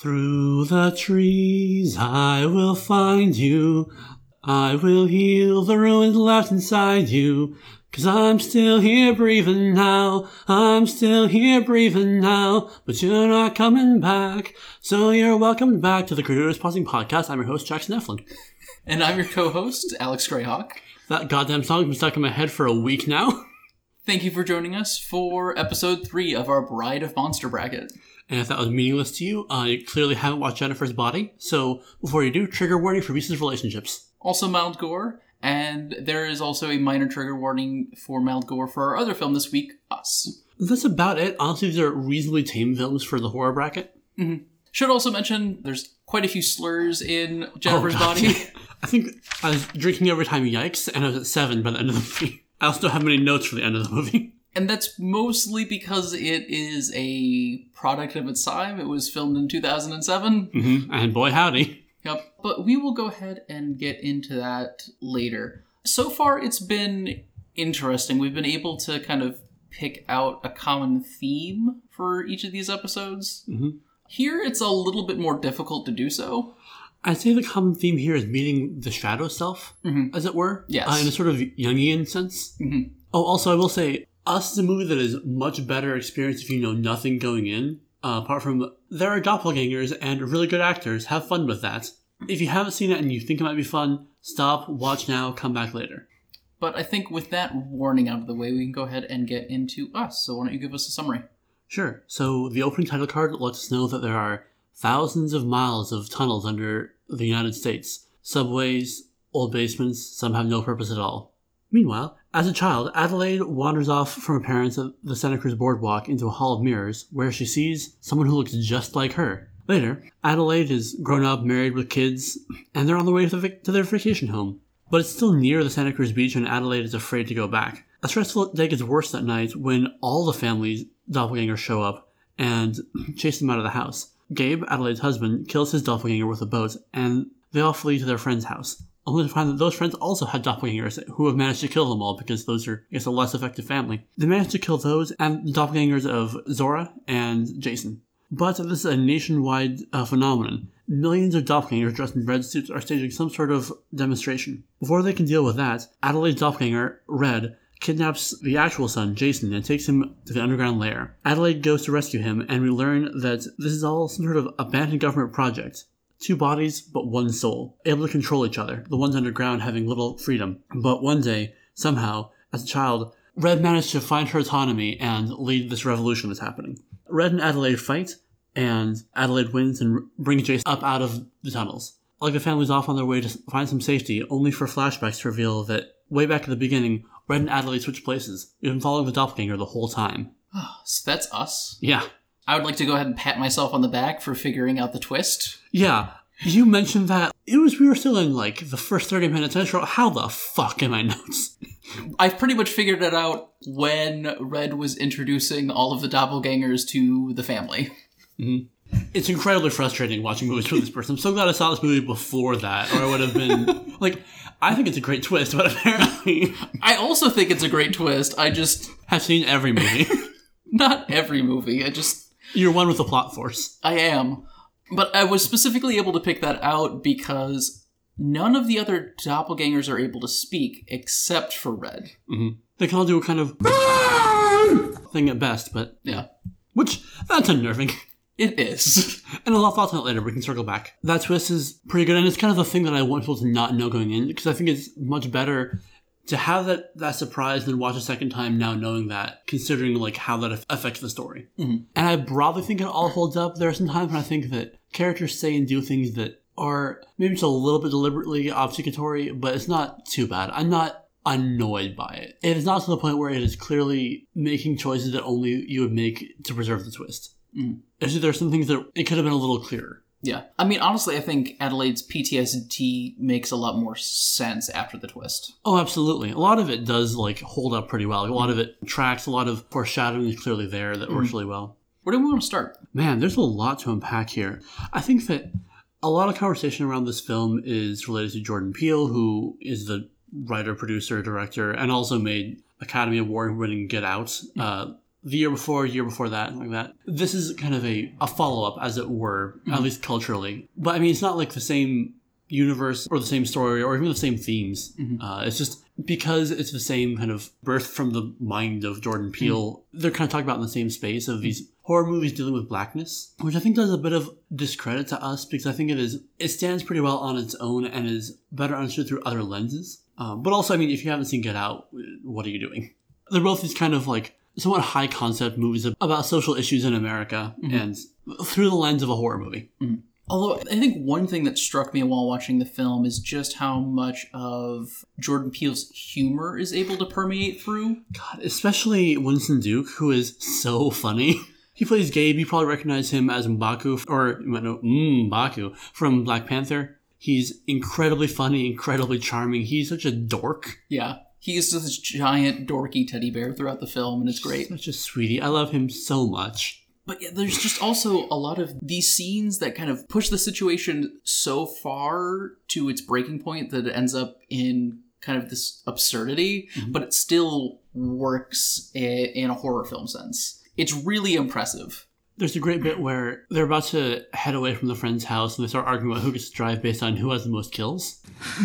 Through the trees I will find you. I will heal the ruins left inside you. Cause I'm still here breathing now. I'm still here breathing now. But you're not coming back. So you're welcome back to the Creators Pausing Podcast. I'm your host, Jackson Eflin. And I'm your co-host, Alex Greyhawk. That goddamn song's been stuck in my head for a week now. Thank you for joining us for episode three of our Bride of Monster bracket. And if that was meaningless to you, uh, you clearly haven't watched Jennifer's Body. So before you do, trigger warning for abusive relationships. Also mild gore, and there is also a minor trigger warning for mild gore for our other film this week, Us. That's about it. Honestly, these are reasonably tame films for the horror bracket. Should also mention there's quite a few slurs in Jennifer's Oh, body. I think I was drinking every time yikes, and I was at seven by the end of the movie. I also don't have many notes for the end of the movie. And that's mostly because it is a product of its time. It was filmed in 2007. hmm And boy, howdy. Yep. But we will go ahead and get into that later. So far, it's been interesting. We've been able to kind of pick out a common theme for each of these episodes. Mhm. Here, it's a little bit more difficult to do so. I'd say the common theme here is meeting the shadow self, Mhm. as it were. Yes. Uh, in a sort of Jungian sense. Mhm. Oh, also, I will say, Us is a movie that is much better experience if you know nothing going in. Uh, apart from there are doppelgangers and really good actors. Have fun with that. If you haven't seen it and you think it might be fun, stop, watch now, come back later. But I think with that warning out of the way, we can go ahead and get into us. So why don't you give us a summary? Sure. So the opening title card lets us know that there are thousands of miles of tunnels under the United States. Subways, old basements, some have no purpose at all. Meanwhile, as a child, Adelaide wanders off from her parents at the Santa Cruz boardwalk into a hall of mirrors where she sees someone who looks just like her. Later, Adelaide is grown up, married with kids, and they're on the way to, the to their vacation home. But it's still near the Santa Cruz beach and Adelaide is afraid to go back. A stressful day gets worse that night when all the family's doppelgangers show up and chase them out of the house. Gabe, Adelaide's husband, kills his doppelganger with a boat, and they all flee to their friend's house. Only to find that those friends also had doppelgangers who have managed to kill them all because those are, I guess, a less effective family. They managed to kill those and the doppelgangers of Zora and Jason. But this is a nationwide uh, phenomenon. Millions of doppelgangers dressed in red suits are staging some sort of demonstration. Before they can deal with that, Adelaide's doppelganger, Red, kidnaps the actual son, Jason, and takes him to the underground lair. Adelaide goes to rescue him, and we learn that this is all some sort of abandoned government project. Two bodies, but one soul, able to control each other, the ones underground having little freedom. But one day, somehow, as a child, Red managed to find her autonomy and lead this revolution that's happening. Red and Adelaide fight, and Adelaide wins and brings Jace up out of the tunnels. Like the family's off on their way to find some safety, only for flashbacks to reveal that way back at the beginning, Red and Adelaide switched places. We've been following the doppelganger the whole time. So that's us. Yeah. I would like to go ahead and pat myself on the back for figuring out the twist. Yeah. You mentioned that it was we were still in like the first 30 minutes. I just wrote, how the fuck am I notes? I've pretty much figured it out when Red was introducing all of the doppelgangers to the family. Mm-hmm. It's incredibly frustrating watching movies with this person. I'm so glad I saw this movie before that, or I would have been like, I think it's a great twist, but apparently I also think it's a great twist. I just have seen every movie. not every movie. I just You're one with the plot force. I am. But I was specifically able to pick that out because none of the other doppelgangers are able to speak except for Red. Mm-hmm. They can all do a kind of thing at best, but Yeah. which that's unnerving. It is. And a I'll thoughts on it later. We can circle back. That twist is pretty good, and it's kind of the thing that I want people to not know going in because I think it's much better to have that that surprise than watch a second time now knowing that, considering like how that affects the story. Mhm. And I broadly think it all holds up. There are some times when I think that characters say and do things that are maybe just a little bit deliberately obfuscatory, but it's not too bad. I'm not annoyed by it. It is not to the point where it is clearly making choices that only you would make to preserve the twist. Mm. Actually, there are some things that it could have been a little clearer. Yeah. I mean, honestly, I think Adelaide's PTSD makes a lot more sense after the twist. Oh, absolutely. A lot of it does like hold up pretty well. Like, a lot of it tracks. A lot of foreshadowing is clearly there that works really well. Where do we want to start? Man, there's a lot to unpack here. I think that a lot of conversation around this film is related to Jordan Peele, who is the writer, producer, director, and also made Academy Award winning Get Out. Uh, the year before, year before that, like that. This is kind of a, a follow up, as it were, at least culturally. But I mean, it's not like the same universe or the same story or even the same themes. Uh, it's just because it's the same kind of birth from the mind of Jordan Peele. They're kind of talking about in the same space of these horror movies dealing with blackness, which I think does a bit of discredit to us because I think it is it stands pretty well on its own and is better understood through other lenses. Um, but also, I mean, if you haven't seen Get Out, what are you doing? They're both these kind of like somewhat high concept movies about social issues in America mm-hmm. and through the lens of a horror movie. Mm-hmm. Although I think one thing that struck me while watching the film is just how much of Jordan Peele's humor is able to permeate through. God, especially Winston Duke, who is so funny. He plays Gabe. You probably recognize him as Mbaku, or know Mbaku from Black Panther. He's incredibly funny, incredibly charming. He's such a dork, Yeah. He's just this giant dorky teddy bear throughout the film, and it's great. such a sweetie. I love him so much. But yeah, there's just also a lot of these scenes that kind of push the situation so far to its breaking point that it ends up in kind of this absurdity, mm-hmm. but it still works in a horror film sense. It's really impressive. There's a great bit where they're about to head away from the friend's house and they start arguing about who gets to drive based on who has the most kills.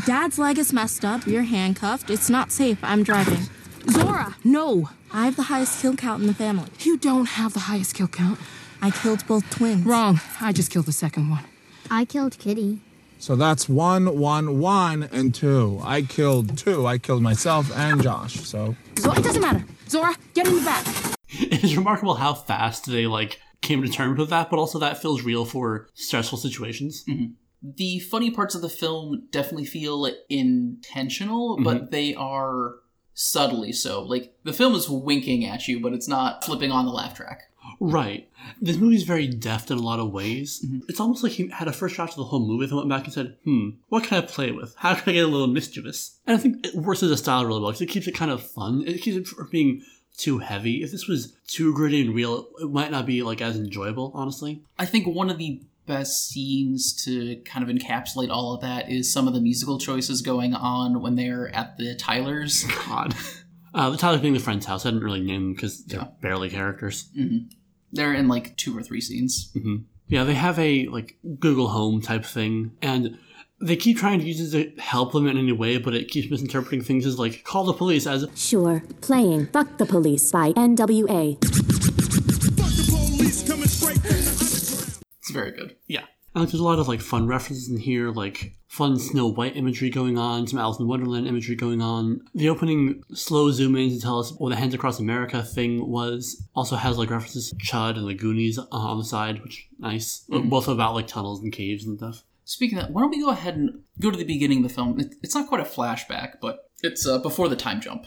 Dad's leg is messed up. You're handcuffed. It's not safe. I'm driving. Zora, no. I have the highest kill count in the family. You don't have the highest kill count. I killed both twins. Wrong. I just killed the second one. I killed Kitty. So that's one, one, one, and two. I killed two. I killed myself and Josh. So Zora, it doesn't matter. Zora, get in the back. It is remarkable how fast they like came to terms with that, but also that feels real for stressful situations. Mm-hmm. The funny parts of the film definitely feel intentional, mm-hmm. but they are subtly so. Like the film is winking at you, but it's not flipping on the laugh track. Right. This movie's very deft in a lot of ways. Mm-hmm. It's almost like he had a first draft of the whole movie and went back and said, hmm, what can I play with? How can I get a little mischievous? And I think it works as a style really well because it keeps it kind of fun. It keeps it from being too heavy. If this was too gritty and real, it might not be like as enjoyable, honestly. I think one of the best scenes to kind of encapsulate all of that is some of the musical choices going on when they're at the Tylers. God. Uh, the Tyler being the friend's house, I didn't really name them because they're Yeah. barely characters. They're in like two or three scenes. Yeah, they have a like Google Home type thing, and they keep trying to use it to help them in any way, but it keeps misinterpreting things as like call the police as Sure, playing Fuck the Police by NWA. It's very good. yeah. And like, there's a lot of like fun references in here, like fun Snow White imagery going on, some Alice in Wonderland imagery going on. The opening slow zoom in to tell us what the Hands Across America thing was. Also has like references to Chud and the Goonies uh, on the side, which nice. Both about like tunnels and caves and stuff. Speaking of that, why don't we go ahead and go to the beginning of the film? It's not quite a flashback, but it's uh, before the time jump.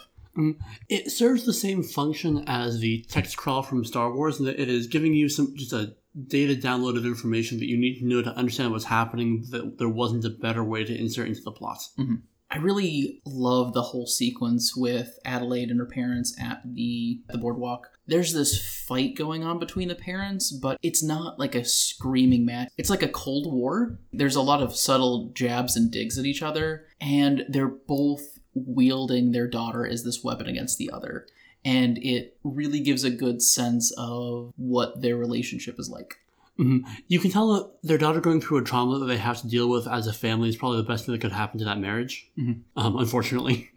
It serves the same function as the text crawl from Star Wars, in that it is giving you some just a data download of information that you need to know to understand what's happening. That there wasn't a better way to insert into the plot. I really love the whole sequence with Adelaide and her parents at the the boardwalk. There's this fight going on between the parents, but it's not like a screaming match. It's like a cold war. There's a lot of subtle jabs and digs at each other, and they're both wielding their daughter as this weapon against the other. And it really gives a good sense of what their relationship is like. You can tell that their daughter going through a trauma that they have to deal with as a family is probably the best thing that could happen to that marriage. Um, unfortunately,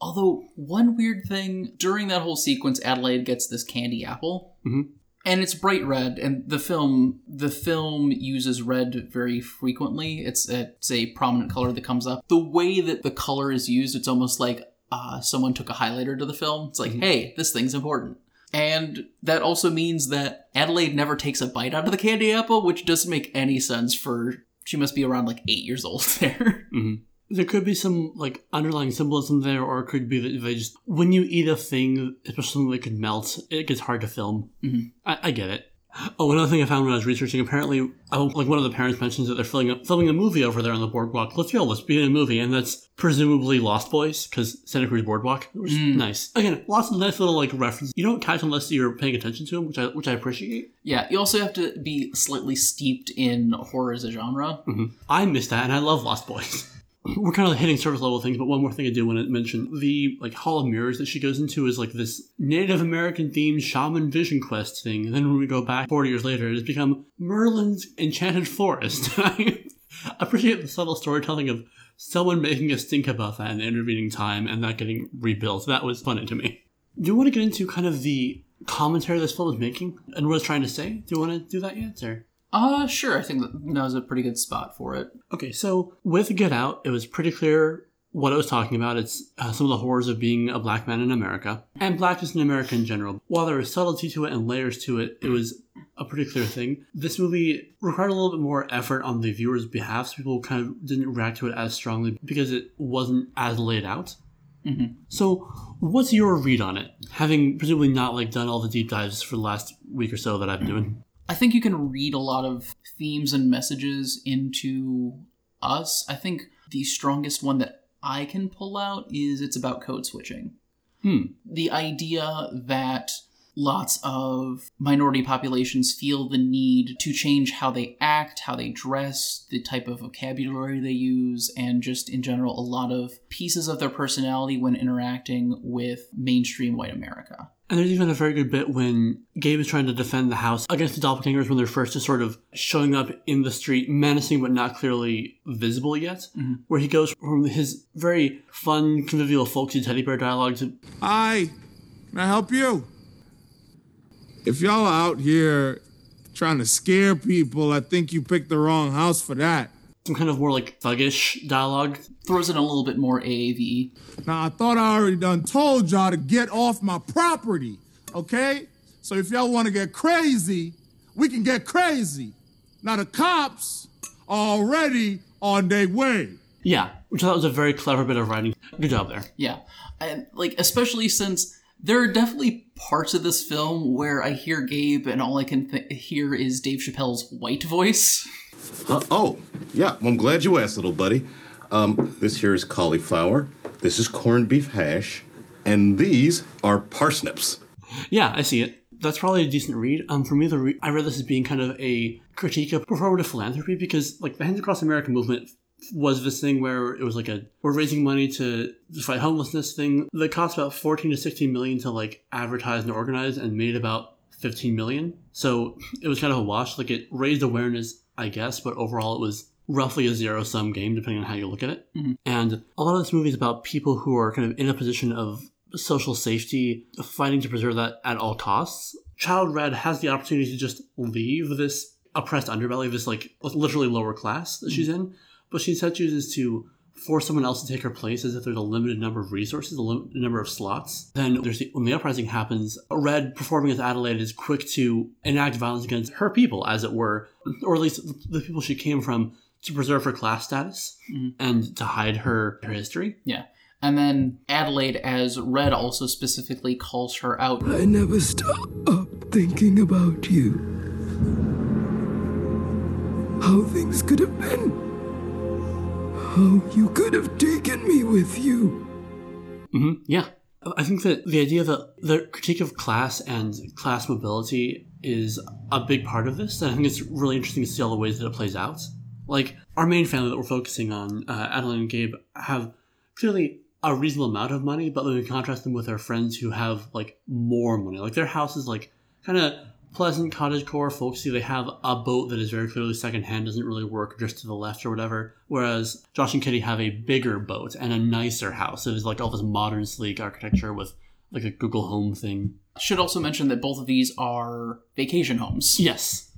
Although one weird thing during that whole sequence, Adelaide gets this candy apple, Mhm. and it's bright red. And the film, the film uses red very frequently. It's it's a prominent color that comes up. The way that the color is used, it's almost like uh, someone took a highlighter to the film. It's like, hey, this thing's important. And that also means that Adelaide never takes a bite out of the candy apple, which doesn't make any sense for. She must be around like eight years old there. Mm-hmm. there could be some like underlying symbolism there, or it could be that they just when you eat a thing, especially something that could melt, it gets hard to film. Mm-hmm. I, I get it. Oh, another thing I found when I was researching, apparently, oh, like one of the parents mentions that they're filming a, filming a movie over there on the boardwalk. Let's go, let's be in a movie, and that's presumably Lost Boys because Santa Cruz Boardwalk. It was mm. nice. Again, lots of nice little like references. You don't catch unless you're paying attention to them, which I which I appreciate. Yeah, you also have to be slightly steeped in horror as a genre. Mm-hmm. I miss that, and I love Lost Boys. we're kind of hitting surface level things, but one more thing I do want to mention the like Hall of Mirrors that she goes into is like this Native American themed shaman vision quest thing. And then when we go back 40 years later, it has become Merlin's Enchanted Forest. I appreciate the subtle storytelling of someone making us think about that in the intervening time and that getting rebuilt. That was funny to me. Do you want to get into kind of the commentary this film is making and what it's trying to say? Do you want to do that yet? Or? Uh, sure. I think that now's a pretty good spot for it. Okay, so with Get Out, it was pretty clear what I was talking about. It's uh, some of the horrors of being a black man in America and blackness in America in general. While there was subtlety to it and layers to it, it was a pretty clear thing. This movie required a little bit more effort on the viewer's behalf, so people kind of didn't react to it as strongly because it wasn't as laid out. So, what's your read on it? Having presumably not like done all the deep dives for the last week or so that I've been doing. I think you can read a lot of themes and messages into us. I think the strongest one that I can pull out is it's about code switching. Hmm. The idea that lots of minority populations feel the need to change how they act, how they dress, the type of vocabulary they use, and just in general, a lot of pieces of their personality when interacting with mainstream white America. And there's even a very good bit when Gabe is trying to defend the house against the doppelgangers when they're first just sort of showing up in the street, menacing but not clearly visible yet. Mm-hmm. Where he goes from his very fun, convivial, folksy teddy bear dialogue to Hi, can I help you? If y'all are out here trying to scare people, I think you picked the wrong house for that. some kind of more like thuggish dialogue. Throws in a little bit more AAVE. Now, I thought I already done told y'all to get off my property, okay? So if y'all want to get crazy, we can get crazy. Now, the cops are already on their way. Yeah, which I thought was a very clever bit of writing. Good job there. Yeah. And like especially since there are definitely parts of this film where I hear Gabe and all I can th- hear is Dave Chappelle's white voice. Uh, oh, yeah. Well, I'm glad you asked, little buddy. Um, this here is cauliflower. This is corned beef hash, and these are parsnips. Yeah, I see it. That's probably a decent read. Um, for me, the re- I read this as being kind of a critique of performative philanthropy because, like, the Hands Across America movement was this thing where it was like a we're raising money to fight homelessness thing that cost about 14 to 16 million to like advertise and organize and made about 15 million. So it was kind of a wash. Like it raised awareness i guess but overall it was roughly a zero sum game depending on how you look at it. Mm-hmm. And a lot of this movie is about people who are kind of in a position of social safety fighting to preserve that at all costs. Child red has the opportunity to just leave this oppressed underbelly this like literally lower class that she's mm-hmm. in but she instead chooses to force someone else to take her place as if there's a limited number of resources, a limited number of slots. Then there's the, when the uprising happens, Red performing as Adelaide is quick to enact violence against her people, as it were, or at least the people she came from, to preserve her class status mm-hmm. and to hide her, her history. Yeah. And then Adelaide, as Red also specifically calls her out. I never stop thinking about you. How things could have been. How you could have taken me with you. hmm Yeah. I think that the idea that the critique of class and class mobility is a big part of this. And I think it's really interesting to see all the ways that it plays out. Like, our main family that we're focusing on, uh, Adeline and Gabe, have clearly a reasonable amount of money, but then we contrast them with their friends who have, like, more money. Like, their house is, like, kind of pleasant cottage core folksy. They have a boat that is very clearly secondhand, doesn't really work just to the left or whatever. Whereas Josh and Kitty have a bigger boat and a nicer house. It is like all this modern, sleek architecture with like a Google Home thing. Should also mention that both of these are vacation homes. Yes.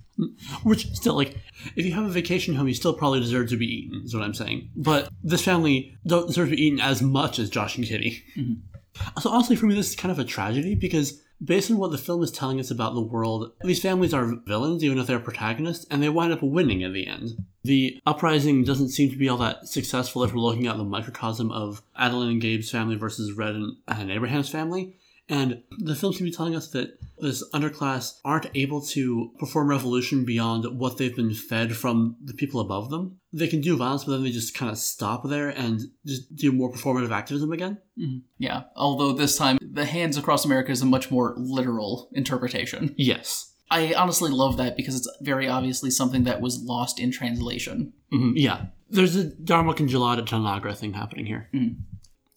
Which still, like, if you have a vacation home, you still probably deserve to be eaten, is what I'm saying. But this family don't deserve to be eaten as much as Josh and Kitty. Mm-hmm. So honestly, for me, this is kind of a tragedy because based on what the film is telling us about the world, these families are villains, even if they're protagonists, and they wind up winning at the end. The uprising doesn't seem to be all that successful if we're looking at the microcosm of Adeline and Gabe's family versus Red and, and Abraham's family. And the film seems to be telling us that this underclass aren't able to perform revolution beyond what they've been fed from the people above them. They can do violence, but then they just kind of stop there and just do more performative activism again. Yeah. Although this time, the Hands Across America is a much more literal interpretation. Yes. I honestly love that because it's very obviously something that was lost in translation. Mhm, yeah. There's a Darmok and Jalad at Tanagra thing happening here.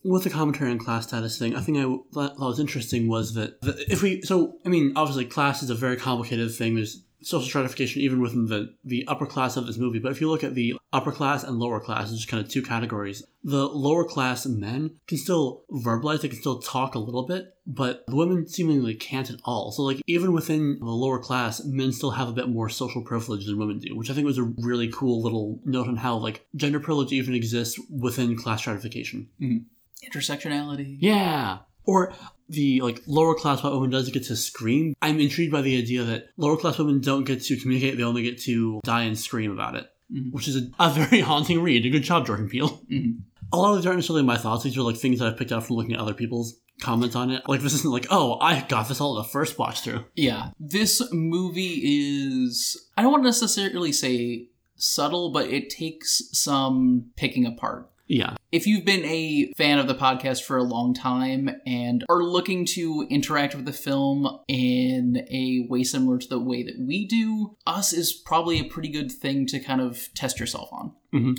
With the commentary on class status thing, I think I thought was interesting was that the, if we, so, I mean, obviously class is a very complicated thing. There's social stratification even within the, the upper class of this movie. But if you look at the upper class and lower class, it's just kind of two categories. The lower class men can still verbalize, they can still talk a little bit, but the women seemingly can't at all. So, like, even within the lower class, men still have a bit more social privilege than women do, which I think was a really cool little note on how, like, gender privilege even exists within class stratification. Mm-hmm. Intersectionality. Yeah. Or the like lower class white woman does get to scream. I'm intrigued by the idea that lower class women don't get to communicate; they only get to die and scream about it, mm-hmm. which is a, a very haunting read. A good job, Jordan Peele. Mm-hmm. A lot of these aren't necessarily my thoughts; these are like things that I've picked up from looking at other people's comments on it. Like this isn't like, oh, I got this all the first watch through. Yeah. This movie is, I don't want to necessarily say subtle, but it takes some picking apart. Yeah, If you've been a fan of the podcast for a long time and are looking to interact with the film in a way similar to the way that we do, Us is probably a pretty good thing to kind of test yourself on. Mm-hmm.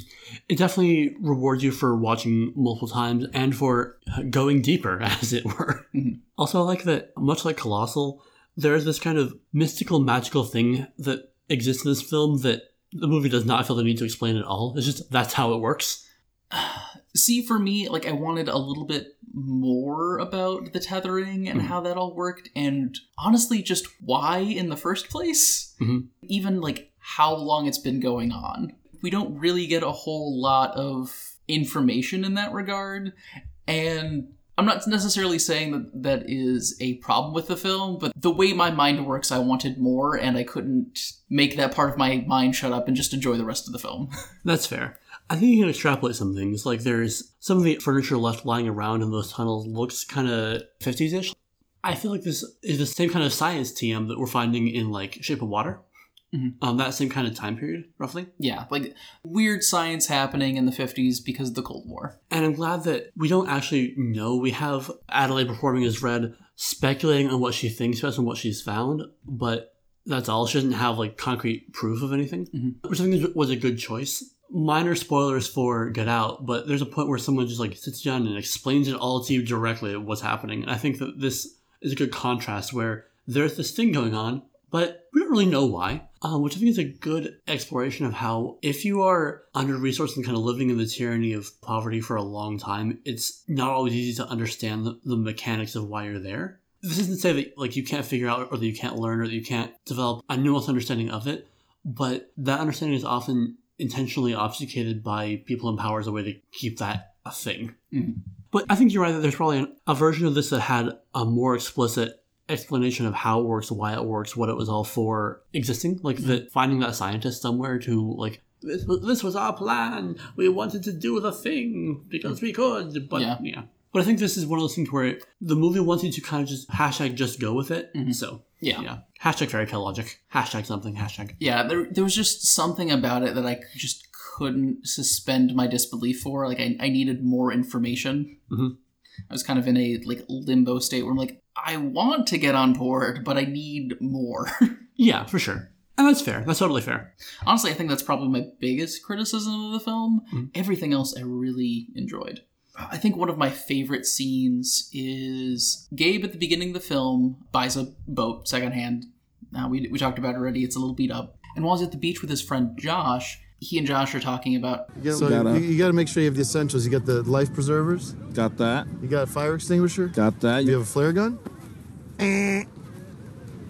it definitely rewards you for watching multiple times and for going deeper, as it were. Mm-hmm. Also, I like that, much like Colossal, there is this kind of mystical, magical thing that exists in this film that the movie does not feel the need to explain at all. It's just that's how it works. See, for me, like I wanted a little bit more about the tethering and how that all worked, and honestly, just why in the first place. Mhm. Even like how long it's been going on. We don't really get a whole lot of information in that regard, and I'm not necessarily saying that that is a problem with the film, but the way my mind works, I wanted more, and I couldn't make that part of my mind shut up and just enjoy the rest of the film. That's fair. I think you can extrapolate some things. Like there's some of the furniture left lying around in those tunnels looks kind of 50s ish. I feel like this is the same kind of science TM that we're finding in like Shape of Water. Um, that same kind of time period, roughly. yeah, like weird science happening in the 50s because of the Cold War. And I'm glad that we don't actually know. We have Adelaide performing as Red, speculating on what she thinks based on what she's found, but that's all. She doesn't have like concrete proof of anything, which I think was a good choice. Minor spoilers for Get Out, but there's a point where someone just like sits down and explains it all to you directly what's happening. And I think that this is a good contrast where there's this thing going on, but we don't really know why. Um, which I think is a good exploration of how, if you are under resourced and kind of living in the tyranny of poverty for a long time, it's not always easy to understand the, the mechanics of why you're there. This isn't to say that like you can't figure out or that you can't learn or that you can't develop a nuanced understanding of it, but that understanding is often intentionally obfuscated by people in power as a way to keep that a thing. Mm. But I think you're right that there's probably an, a version of this that had a more explicit explanation of how it works, why it works, what it was all for existing. Like mm. that finding that scientist somewhere to like this was, this was our plan. We wanted to do the thing because we could. But Yeah. yeah. But I think this is one of those things where the movie wants you to kind of just hashtag just go with it. So Yeah. yeah. Hashtag fairy tale logic. Hashtag something. Hashtag. Yeah, there, there was just something about it that I just couldn't suspend my disbelief for. Like, I, I needed more information. Mhm. I was kind of in a like limbo state where I'm like, I want to get on board, but I need more. Yeah, for sure. And that's fair. That's totally fair. Honestly, I think that's probably my biggest criticism of the film. Everything else I really enjoyed. I think one of my favorite scenes is Gabe at the beginning of the film buys a boat secondhand. Now we, we talked about it already. It's a little beat up. And while he's at the beach with his friend Josh, he and Josh are talking about So Gotta- you, you got to make sure you have the essentials. You got the life preservers. Got that. You got a fire extinguisher. Got that. You have a flare gun. Eh.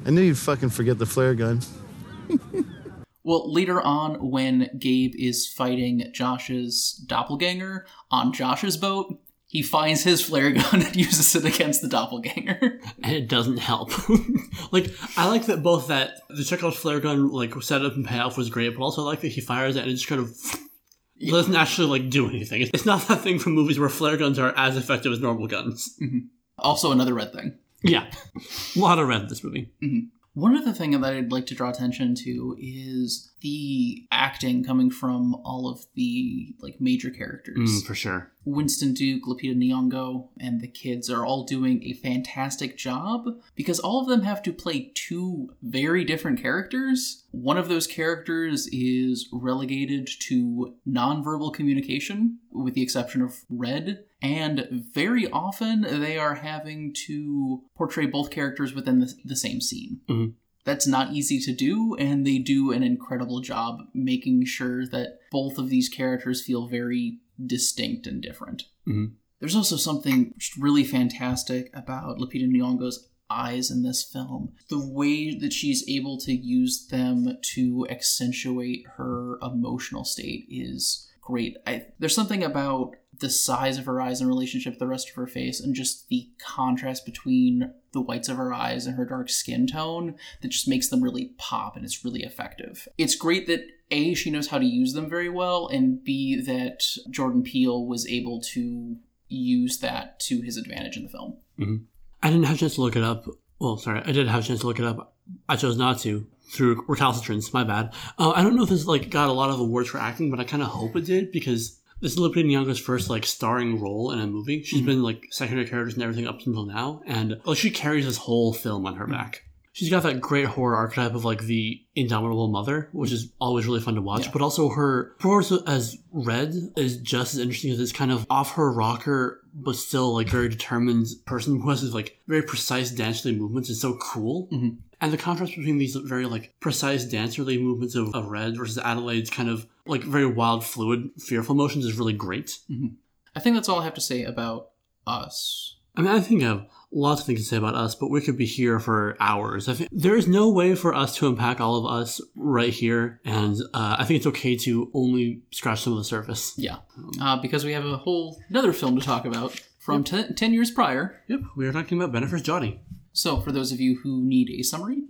I knew you'd fucking forget the flare gun. Well, later on, when Gabe is fighting Josh's doppelganger on Josh's boat, he finds his flare gun and uses it against the doppelganger. and it doesn't help. like I like that both that the Chekhov's flare gun like setup and payoff was great, but also I like that he fires it and it just kind of doesn't actually like do anything. It's not that thing from movies where flare guns are as effective as normal guns. Mm-hmm. also, another red thing. Yeah, a lot of red in this movie. Mm-hmm. One other thing that I'd like to draw attention to is the acting coming from all of the like major characters. Mm, for sure. Winston Duke, Lupita Nyong'o, and the kids are all doing a fantastic job because all of them have to play two very different characters. One of those characters is relegated to nonverbal communication, with the exception of Red, and very often they are having to portray both characters within the, the same scene. Mhm. That's not easy to do, and they do an incredible job making sure that both of these characters feel very distinct and different. Mhm. There's also something really fantastic about Lupita Nyong'o's eyes in this film. The way that she's able to use them to accentuate her emotional state is great. I, there's something about the size of her eyes in relationship to the rest of her face and just the contrast between the whites of her eyes and her dark skin tone that just makes them really pop and it's really effective. It's great that A, she knows how to use them very well, and B, that Jordan Peele was able to use that to his advantage in the film. I didn't have a chance to look it up. Well, sorry, I did have a chance to look it up. I chose not to through recalcitrance. My bad. Uh, I don't know if this like got a lot of awards for acting, but I kind of hope it did because this is Lupita Nyong'o's first like starring role in a movie. She's mm-hmm. been like secondary characters and everything up until now, and like she carries this whole film on her mm-hmm. back. She's got that great horror archetype of like the indomitable mother, which is always really fun to watch. Yeah. But also her performance as Red is just as interesting as this kind of off her rocker, but still like very determined person who has these like very precise dancerly movements. is so cool. Mhm. And the contrast between these very like precise dancerly movements of, of Red versus Adelaide's kind of like very wild, fluid, fearful motions is really great. I think that's all I have to say about us. I mean, I think have lots of things to say about us, but we could be here for hours. I think there is no way for us to unpack all of us right here, and uh, I think it's okay to only scratch some of the surface. Yeah. Uh, because we have a whole another film to talk about from ten, 10 years prior. Yep, we are talking about Bennifer's Johnny. So, for those of you who need a summary,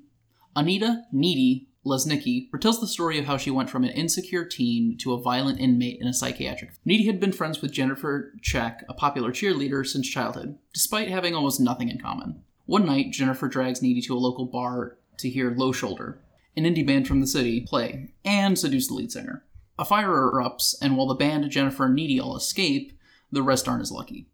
Anita Needy Lesnicki retells the story of how she went from an insecure teen to a violent inmate in a psychiatric. Needy had been friends with Jennifer Check, a popular cheerleader, since childhood, despite having almost nothing in common. One night, Jennifer drags Needy to a local bar to hear Low Shoulder, an indie band from the city, play, and seduce the lead singer. A fire erupts, and while the band, Jennifer, and Needy all escape, the rest aren't as lucky.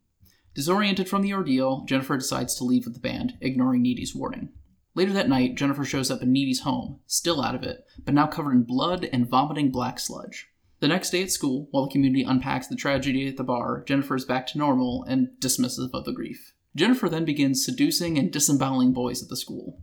Disoriented from the ordeal, Jennifer decides to leave with the band, ignoring Needy's warning. Later that night, Jennifer shows up in Needy's home, still out of it, but now covered in blood and vomiting black sludge. The next day at school, while the community unpacks the tragedy at the bar, Jennifer is back to normal and dismissive of the grief. Jennifer then begins seducing and disemboweling boys at the school.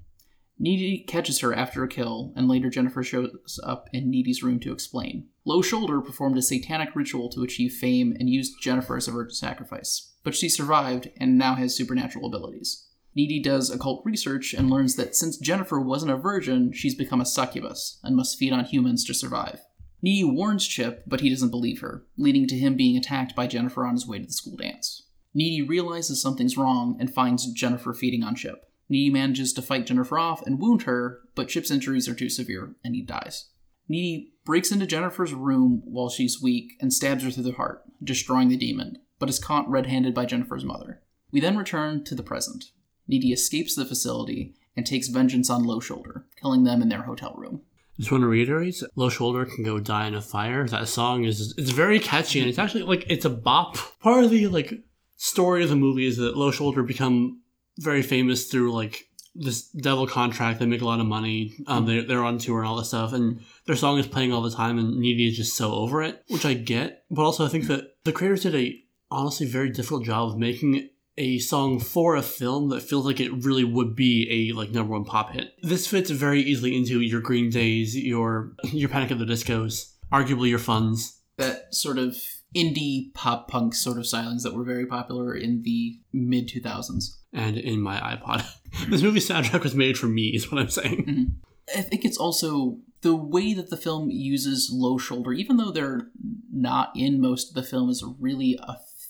Needy catches her after a kill, and later Jennifer shows up in Needy's room to explain. Low Shoulder performed a satanic ritual to achieve fame and used Jennifer as a virgin sacrifice, but she survived and now has supernatural abilities. Needy does occult research and learns that since Jennifer wasn't a virgin, she's become a succubus and must feed on humans to survive. Needy warns Chip, but he doesn't believe her, leading to him being attacked by Jennifer on his way to the school dance. Needy realizes something's wrong and finds Jennifer feeding on Chip. Needy manages to fight Jennifer off and wound her, but Chip's injuries are too severe and he dies. Needy breaks into Jennifer's room while she's weak and stabs her through the heart, destroying the demon, but is caught red handed by Jennifer's mother. We then return to the present. Needy escapes the facility and takes vengeance on Low Shoulder, killing them in their hotel room. Just want to reiterate, Low Shoulder can go die in a fire. That song is it's very catchy and it's actually like it's a bop. Part of the like story of the movie is that Low Shoulder become very famous through like this devil contract. They make a lot of money. Um, they're, they're on tour and all this stuff, and their song is playing all the time. And Needy is just so over it, which I get. But also, I think that the creators did a honestly very difficult job of making a song for a film that feels like it really would be a like number one pop hit. This fits very easily into your Green Days, your your Panic at the Discos, arguably your Funds. That sort of indie pop punk sort of stylings that were very popular in the mid 2000s. and in my iPod. this movie soundtrack was made for me, is what I'm saying. Mm-hmm. I think it's also the way that the film uses low shoulder, even though they're not in most of the film, is really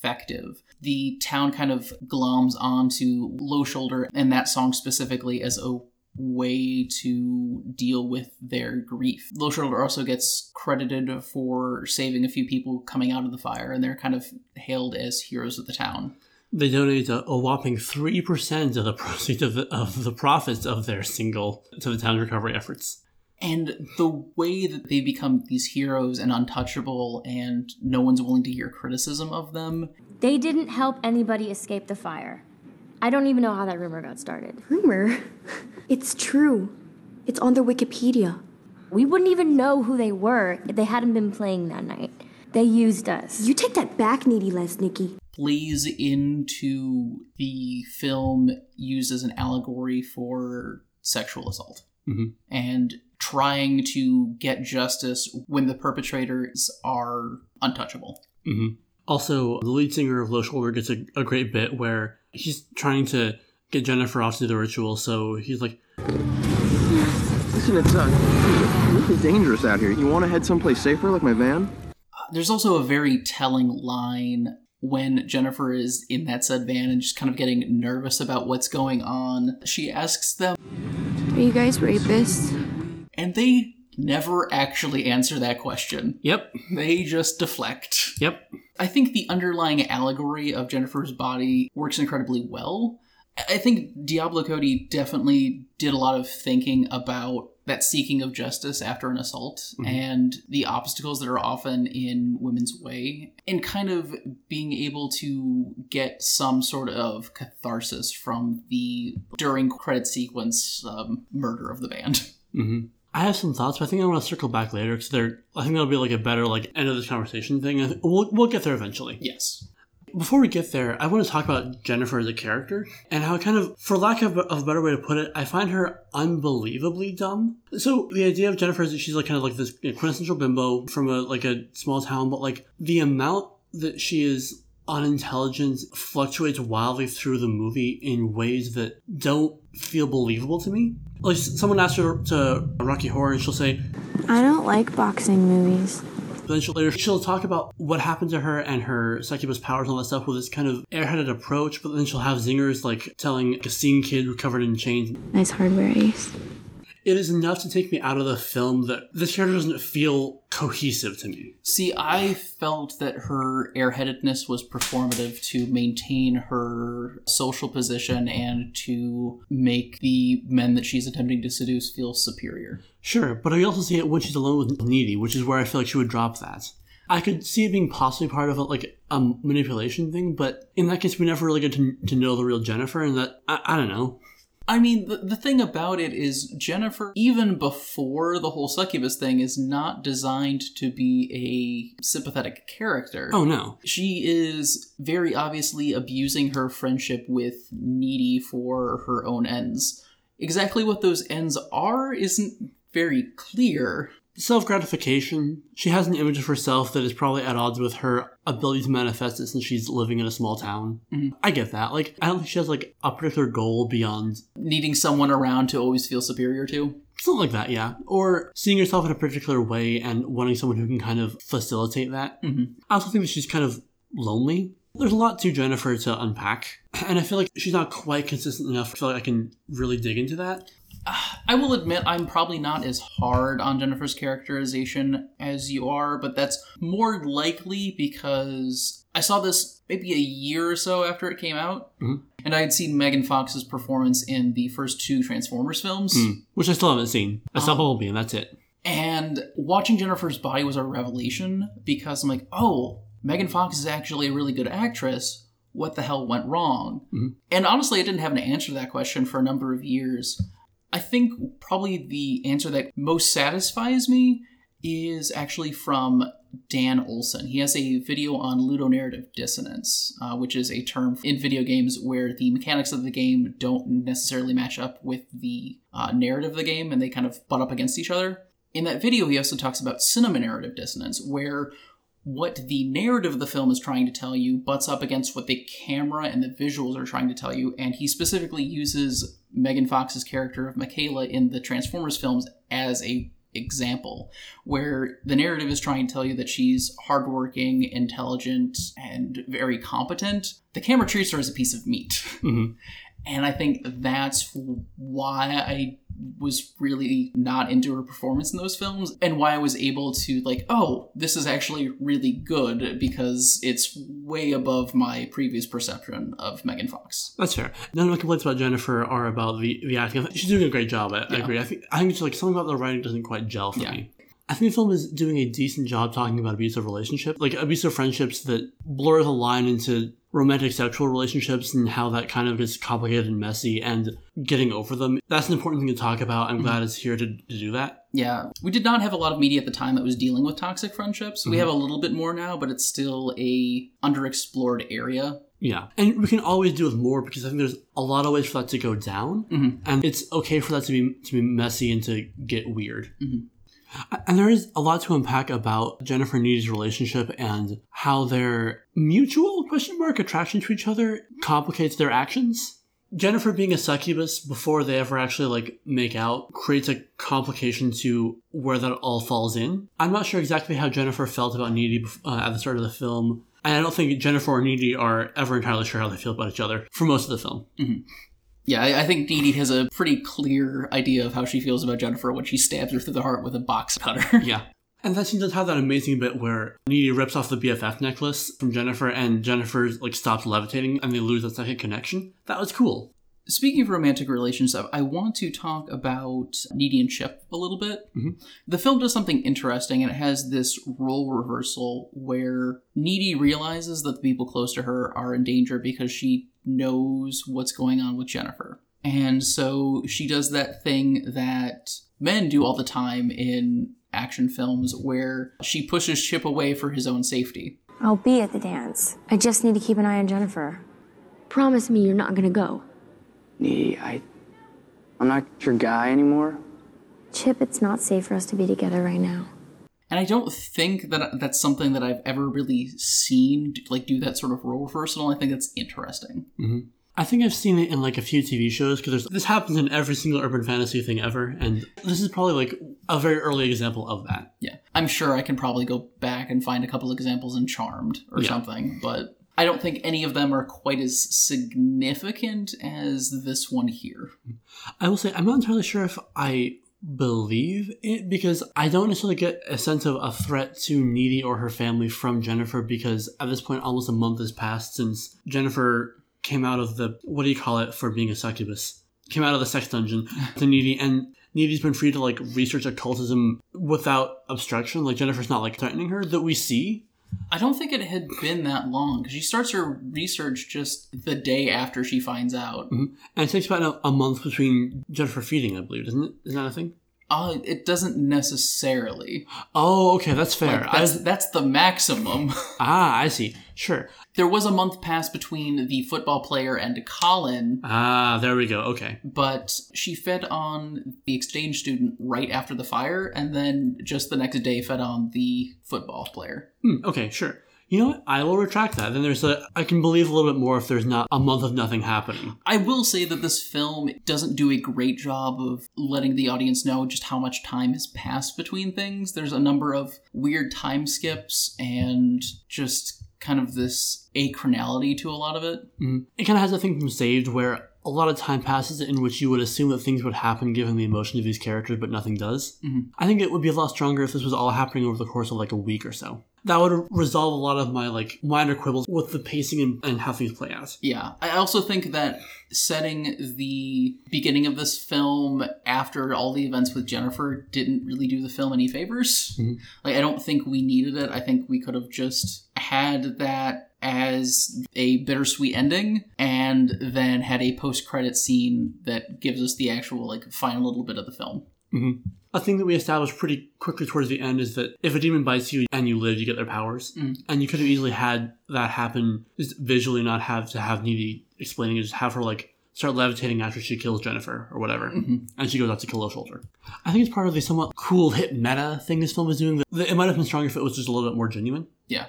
effective. The town kind of gloms onto low shoulder and that song specifically as a way to deal with their grief. Low shoulder also gets credited for saving a few people coming out of the fire, and they're kind of hailed as heroes of the town. They donate a, a whopping 3% of the proceeds of the, of the profits of their single to the town's recovery efforts. And the way that they become these heroes and untouchable, and no one's willing to hear criticism of them. They didn't help anybody escape the fire. I don't even know how that rumor got started. Rumor? It's true. It's on their Wikipedia. We wouldn't even know who they were if they hadn't been playing that night. They used us. You take that back, Needy Lesnicki. Plays into the film used as an allegory for sexual assault. Mm-hmm. And trying to get justice when the perpetrators are untouchable. Mm-hmm. Also, the lead singer of Low Shoulder gets a, a great bit where he's trying to get Jennifer off to the ritual, so he's like, Listen, it's uh, really dangerous out here. You want to head someplace safer, like my van? There's also a very telling line when Jennifer is in that said van and just kind of getting nervous about what's going on. She asks them, Are you guys rapists? And they never actually answer that question. Yep. They just deflect. Yep. I think the underlying allegory of Jennifer's body works incredibly well. I think Diablo Cody definitely did a lot of thinking about that seeking of justice after an assault mm-hmm. and the obstacles that are often in women's way and kind of being able to get some sort of catharsis from the during credit sequence um, murder of the band. Mm-hmm. I have some thoughts, but I think I want to circle back later because they're. I think that'll be like a better like end of this conversation thing. We'll we'll get there eventually. Yes. Before we get there, I want to talk about Jennifer as a character and how kind of, for lack of, of a better way to put it, I find her unbelievably dumb. So the idea of Jennifer is that she's like kind of like this quintessential bimbo from a like a small town, but like the amount that she is unintelligent fluctuates wildly through the movie in ways that don't feel believable to me. Like someone asks her to Rocky Horror and she'll say, I don't like boxing movies. But then she'll, later she'll talk about what happened to her and her succubus powers and all that stuff with this kind of airheaded approach. But then she'll have zingers like telling a scene kid covered in chains. Nice hardware ace. It is enough to take me out of the film that this character doesn't feel cohesive to me. See, I felt that her airheadedness was performative to maintain her social position and to make the men that she's attempting to seduce feel superior. Sure, but I also see it when she's alone with Needy, which is where I feel like she would drop that. I could see it being possibly part of a, like a manipulation thing, but in that case, we never really get to, to know the real Jennifer, and that I, I don't know. I mean, the, the thing about it is Jennifer, even before the whole succubus thing, is not designed to be a sympathetic character. Oh, no. She is very obviously abusing her friendship with Needy for her own ends. Exactly what those ends are isn't very clear. Self gratification. She has an image of herself that is probably at odds with her ability to manifest it since she's living in a small town. Mm-hmm. I get that. Like, I don't think she has like a particular goal beyond needing someone around to always feel superior to. Something like that, yeah. Or seeing herself in a particular way and wanting someone who can kind of facilitate that. Mm-hmm. I also think that she's kind of lonely. There's a lot to Jennifer to unpack, and I feel like she's not quite consistent enough to feel like I can really dig into that. I will admit I'm probably not as hard on Jennifer's characterization as you are, but that's more likely because I saw this maybe a year or so after it came out, mm-hmm. and I had seen Megan Fox's performance in the first two Transformers films, mm, which I still haven't seen. I saw um, Bumblebee, and that's it. And watching Jennifer's body was a revelation because I'm like, oh, Megan Fox is actually a really good actress. What the hell went wrong? Mm-hmm. And honestly, I didn't have an answer to that question for a number of years. I think probably the answer that most satisfies me is actually from Dan Olson. He has a video on ludonarrative dissonance, uh, which is a term in video games where the mechanics of the game don't necessarily match up with the uh, narrative of the game and they kind of butt up against each other. In that video, he also talks about cinema narrative dissonance, where what the narrative of the film is trying to tell you butts up against what the camera and the visuals are trying to tell you, and he specifically uses Megan Fox's character of Mikaela in the Transformers films as a example where the narrative is trying to tell you that she's hardworking, intelligent, and very competent. The camera treats her as a piece of meat. Mm-hmm. And I think that's why I was really not into her performance in those films and why I was able to like, oh, this is actually really good because it's way above my previous perception of Megan Fox. That's fair. None of my complaints about Jennifer are about the, the acting. She's doing a great job. I, I agree. I think I think it's like something about the writing doesn't quite gel for Yeah. me. I think the film is doing a decent job talking about abusive relationships, like abusive friendships that blur the line into romantic sexual relationships and how that kind of gets complicated and messy and getting over them. That's an important thing to talk about. I'm glad it's here to, to do that. Yeah, we did not have a lot of media at the time that was dealing with toxic friendships. We Mhm. have a little bit more now, but it's still a underexplored area. Yeah. And we can always do with more because I think there's a lot of ways for that to go down. Mhm. And it's okay for that to be to be messy and to get weird. And there is a lot to unpack about Jennifer Needy's relationship and how their mutual question mark attraction to each other complicates their actions. Jennifer being a succubus before they ever actually like make out creates a complication to where that all falls in. I'm not sure exactly how Jennifer felt about Needy uh, at the start of the film. And I don't think Jennifer or Needy are ever entirely sure how they feel about each other for most of the film. Yeah, I, I think Dee Dee has a pretty clear idea of how she feels about Jennifer when she stabs her through the heart with a box cutter. yeah. And that scene does have that amazing bit where Needy rips off the BFF necklace from Jennifer and Jennifer like stops levitating and they lose that second connection. That was cool. Speaking of romantic relationships, I want to talk about Needy and Chip a little bit. Mhm. The film does something interesting, and it has this role reversal where Needy realizes that the people close to her are in danger because she knows what's going on with Jennifer. And so she does that thing that men do all the time in action films where she pushes Chip away for his own safety. I'll be at the dance. I just need to keep an eye on Jennifer. Promise me you're not gonna go. Needy, I. I'm not your guy anymore. Chip, it's not safe for us to be together right now. And I don't think that that's something that I've ever really seen like do that sort of role reversal. I think that's interesting. hmm I think I've seen it in like a few TV shows because this happens in every single urban fantasy thing ever, and this is probably like a very early example of that. Yeah, I'm sure I can probably go back and find a couple examples in Charmed or Yeah. something, but I don't think any of them are quite as significant as this one here. I will say I'm not entirely sure if I believe it because I don't necessarily get a sense of a threat to Needy or her family from Jennifer because at this point almost a month has passed since Jennifer came out of the what do you call it for being a succubus? Came out of the sex dungeon to Needy and Needy's been free to like research occultism without obstruction. Like Jennifer's not like threatening her that we see. I don't think it had been that long because she starts her research just the day after she finds out. Mhm. And it takes about a, a month between Jennifer feeding, I believe, doesn't it? Isn't that a thing? Uh, it doesn't necessarily. Oh, okay, that's fair. Like, that's, was- that's the maximum. ah, I see. Sure. there was a month pass between the football player and Colin, Ah, there we go. Okay. but she fed on the exchange student right after the fire, and then just the next day fed on the football player. Hmm, okay, sure. You know what? I will retract that. Then there's a. I can believe a little bit more if there's not a month of nothing happening. I will say that this film doesn't do a great job of letting the audience know just how much time has passed between things. There's a number of weird time skips and just kind of this achronality to a lot of it. Mm. It kind of has a thing from Saved where a lot of time passes in which you would assume that things would happen given the emotion of these characters, but nothing does. Mhm. I think it would be a lot stronger if this was all happening over the course of like a week or so. That would resolve a lot of my like minor quibbles with the pacing and, and how things play out. Yeah, I also think that setting the beginning of this film after all the events with Jennifer didn't really do the film any favors. Mhm. Like, I don't think we needed it. I think we could have just had that as a bittersweet ending and then had a post-credit scene that gives us the actual like final little bit of the film. Hmm A thing that we established pretty quickly towards the end is that if a demon bites you and you live, you get their powers. Mm. And you could have easily had that happen just visually, not have to have Needy explaining it, just have her like start levitating after she kills Jennifer or whatever. Mhm. And she goes out to kill Low Shoulder. I think it's part of the somewhat cool hit meta thing this film is doing. That it might have been stronger if it was just a little bit more genuine. Yeah.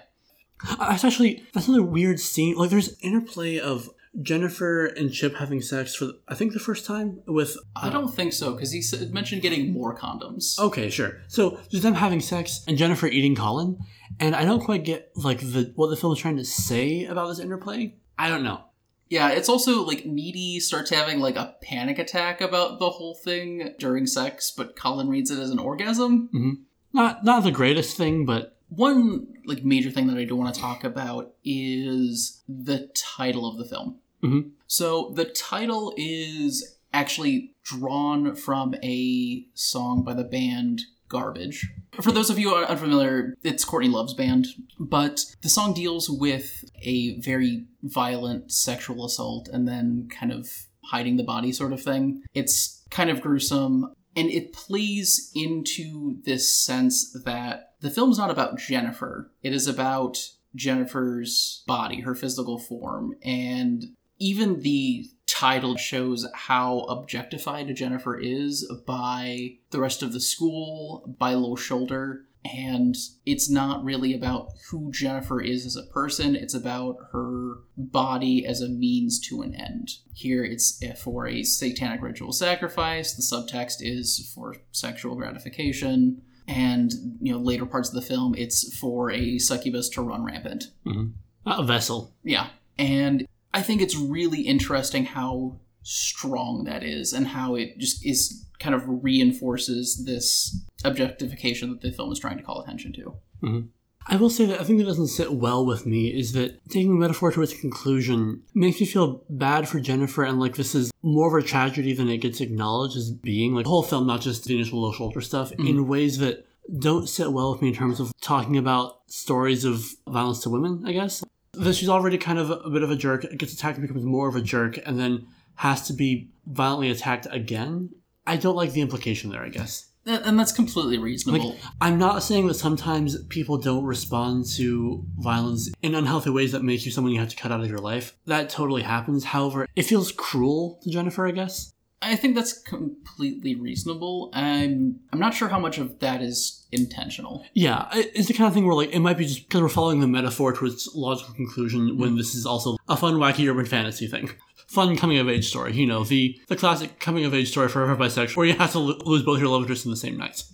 Especially, that's another weird scene. Like there's interplay of Jennifer and Chip having sex for I think the first time with I don't think so because he said, mentioned getting more condoms. Okay, sure. So just them having sex and Jennifer eating Colin, and I don't quite get like the what the film is trying to say about this interplay. I don't know. Yeah, it's also like Needy starts having like a panic attack about the whole thing during sex, but Colin reads it as an orgasm. hmm Not not the greatest thing, but One like major thing that I do want to talk about is the title of the film. Mhm. So the title is actually drawn from a song by the band Garbage. For those of you unfamiliar, it's Courtney Love's band, but the song deals with a very violent sexual assault and then kind of hiding the body sort of thing. It's kind of gruesome and it plays into this sense that the film's not about Jennifer. It is about Jennifer's body, her physical form, and even the title shows how objectified Jennifer is by the rest of the school, by Low Shoulder. And it's not really about who Jennifer is as a person, it's about her body as a means to an end. Here it's for a satanic ritual sacrifice, the subtext is for sexual gratification, and you know later parts of the film it's for a succubus to run rampant. mhm. a vessel. Yeah. And I think it's really interesting how strong that is and how it just is kind of reinforces this objectification that the film is trying to call attention to. Mhm. I will say that I think that doesn't sit well with me is that taking the metaphor to its conclusion makes me feel bad for Jennifer and like this is more of a tragedy than it gets acknowledged as being. Like the whole film, not just the initial low shoulder stuff, in ways that don't sit well with me in terms of talking about stories of violence to women, I guess. That she's already kind of a bit of a jerk, gets attacked and becomes more of a jerk, and then has to be violently attacked again. I don't like the implication there, I guess. And that's completely reasonable. Like, I'm not saying that sometimes people don't respond to violence in unhealthy ways that make you someone you have to cut out of your life. That totally happens. However, it feels cruel to Jennifer, I guess. I think that's completely reasonable. I'm I'm not sure how much of that is intentional. Yeah, it's the kind of thing where, like, it might be just because we're following the metaphor to its logical conclusion when hmm. this is also a fun, wacky urban fantasy thing. Fun coming of age story, you know, the, the classic coming of age story for every bisexual, where you have to lo- lose both your love interests in the same night.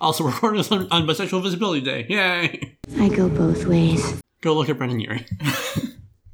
Also, we're recording this on, on Bisexual Visibility Day. Yay! I go both ways. Go look at Brendon Urie.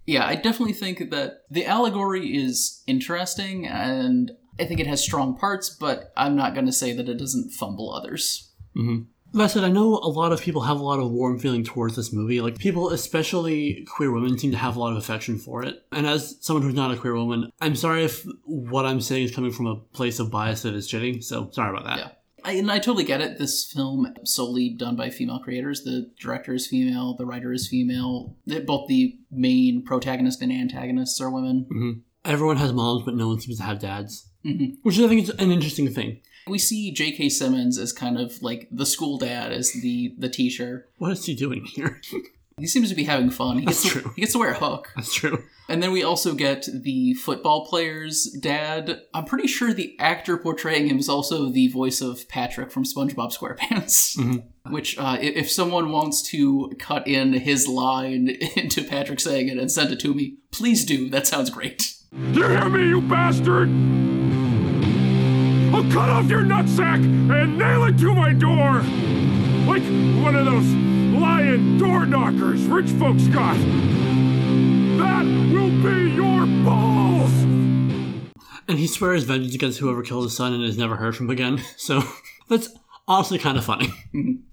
Yeah, I definitely think that the allegory is interesting and I think it has strong parts, but I'm not going to say that it doesn't fumble others. Mm-hmm. That said, I know a lot of people have a lot of warm feeling towards this movie. Like, people, especially queer women, seem to have a lot of affection for it. And as someone who's not a queer woman, I'm sorry if what I'm saying is coming from a place of bias that is shitty, so sorry about that. Yeah. I, and I totally get it. This film solely done by female creators. The director is female, the writer is female. Both the main protagonist and antagonists are women. hmm Everyone has moms, but no one seems to have dads. Mhm. Which I think is an interesting thing. We see J.K. Simmons as kind of like the school dad, as the the teacher. What is he doing here? He seems to be having fun. He gets That's to, true. He gets to wear a hook. That's true. And then we also get the football player's dad. I'm pretty sure the actor portraying him is also the voice of Patrick from SpongeBob SquarePants. Mm-hmm. Which, uh, if someone wants to cut in his line into Patrick saying it and send it to me, please do. That sounds great. You hear me, you bastard? I'll cut off your nutsack and nail it to my door! Like one of those lion door knockers rich folks got! That will be your balls! And he swears vengeance against whoever killed his son and is never heard from again. So that's honestly kind of funny.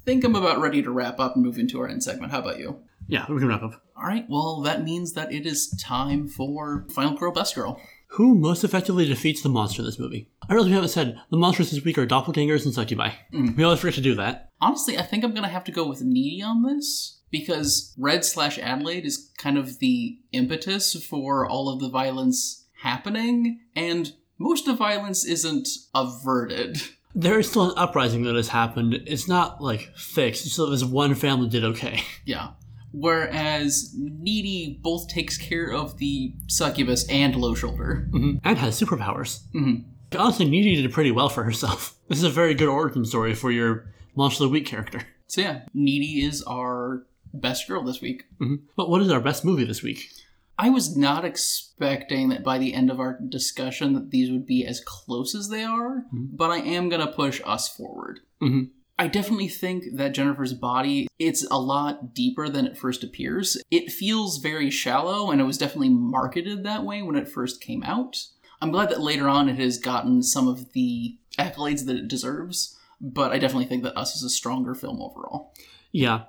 think I'm about ready to wrap up and move into our end segment. How about you? Yeah, we can wrap up. All right, well, that means that it is time for Final Girl Best Girl. Who most effectively defeats the monster in this movie? I realize we haven't said the monsters this week are doppelgangers and succubi. Mm. We always forget to do that. Honestly, I think I'm gonna have to go with Needy on this because Red slash Adelaide is kind of the impetus for all of the violence happening, and most of the violence isn't averted. There is still an uprising that has happened. It's not like fixed. So this one family did okay. Yeah. Whereas Needy both takes care of the succubus and low shoulder. hmm And has superpowers. Mhm. Honestly, Needy did pretty well for herself. This is a very good origin story for your Monster of the Week character. So yeah, Needy is our best girl this week. hmm But what is our best movie this week? I was not expecting that by the end of our discussion that these would be as close as they are, but I am gonna push us forward. hmm I definitely think that Jennifer's body it's a lot deeper than it first appears. It feels very shallow and it was definitely marketed that way when it first came out. I'm glad that later on it has gotten some of the accolades that it deserves, but I definitely think that Us is a stronger film overall. Yeah.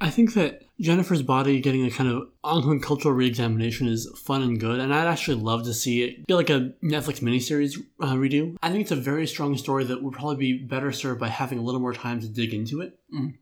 I think that Jennifer's body getting a kind of ongoing cultural reexamination is fun and good, and I'd actually love to see it be like a Netflix miniseries uh, redo. I think it's a very strong story that would probably be better served by having a little more time to dig into it. Mm.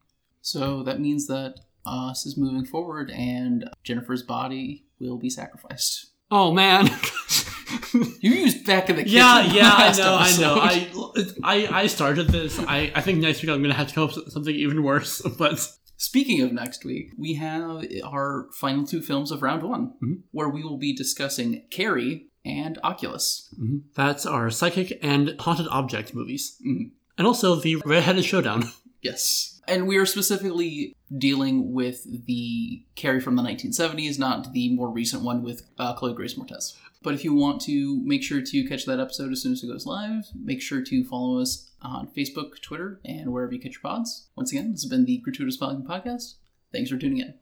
So that means that Us is moving forward, and Jennifer's body will be sacrificed. Oh man. you used back in the kitchen. Yeah, yeah, I know, episode. I know. I, I I started this. I, I think next week I'm gonna have to come up with something even worse. But Speaking of next week, we have our final two films of round one, Mm-hmm. where we will be discussing Carrie and Oculus. that's our psychic and haunted object movies, Mhm. and also the Redheaded Showdown. Yes. And we are specifically dealing with the Carrie from the 1970s, not the more recent one with uh, Chloe Grace Moretz. But if you want to make sure to catch that episode as soon as it goes live, make sure to follow us on Facebook, Twitter, and wherever you catch your pods. Once again, this has been the Gratuitous Pod Podcast. Thanks for tuning in.